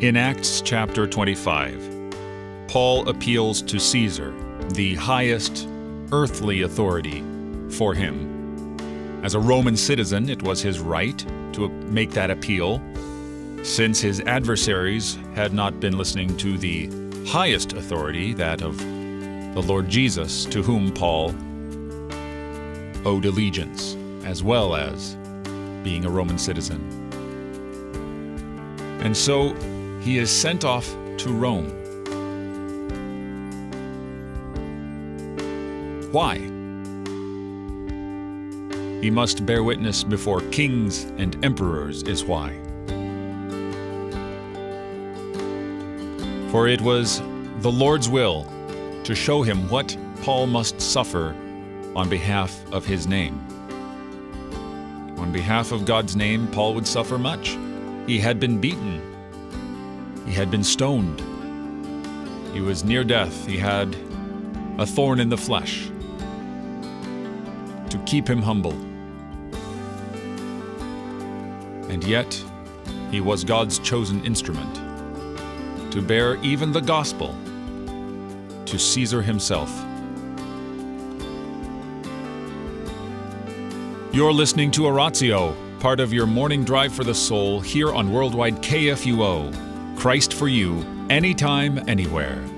In Acts chapter 25, Paul appeals to Caesar, the highest earthly authority, for him. As a Roman citizen, it was his right to make that appeal, since his adversaries had not been listening to the highest authority, that of the Lord Jesus, to whom Paul owed allegiance, as well as being a Roman citizen. And so he is sent off to Rome. Why? He must bear witness before kings and emperors, is why. For it was the Lord's will to show him what Paul must suffer on behalf of his name. On behalf of God's name, Paul would suffer much. He had been beaten, he had been stoned, he was near death, he had a thorn in the flesh to keep him humble. And yet, he was God's chosen instrument to bear even the gospel to Caesar himself. You're listening to Oratio, part of your morning drive for the soul here on Worldwide KFUO. Christ for you, anytime, anywhere.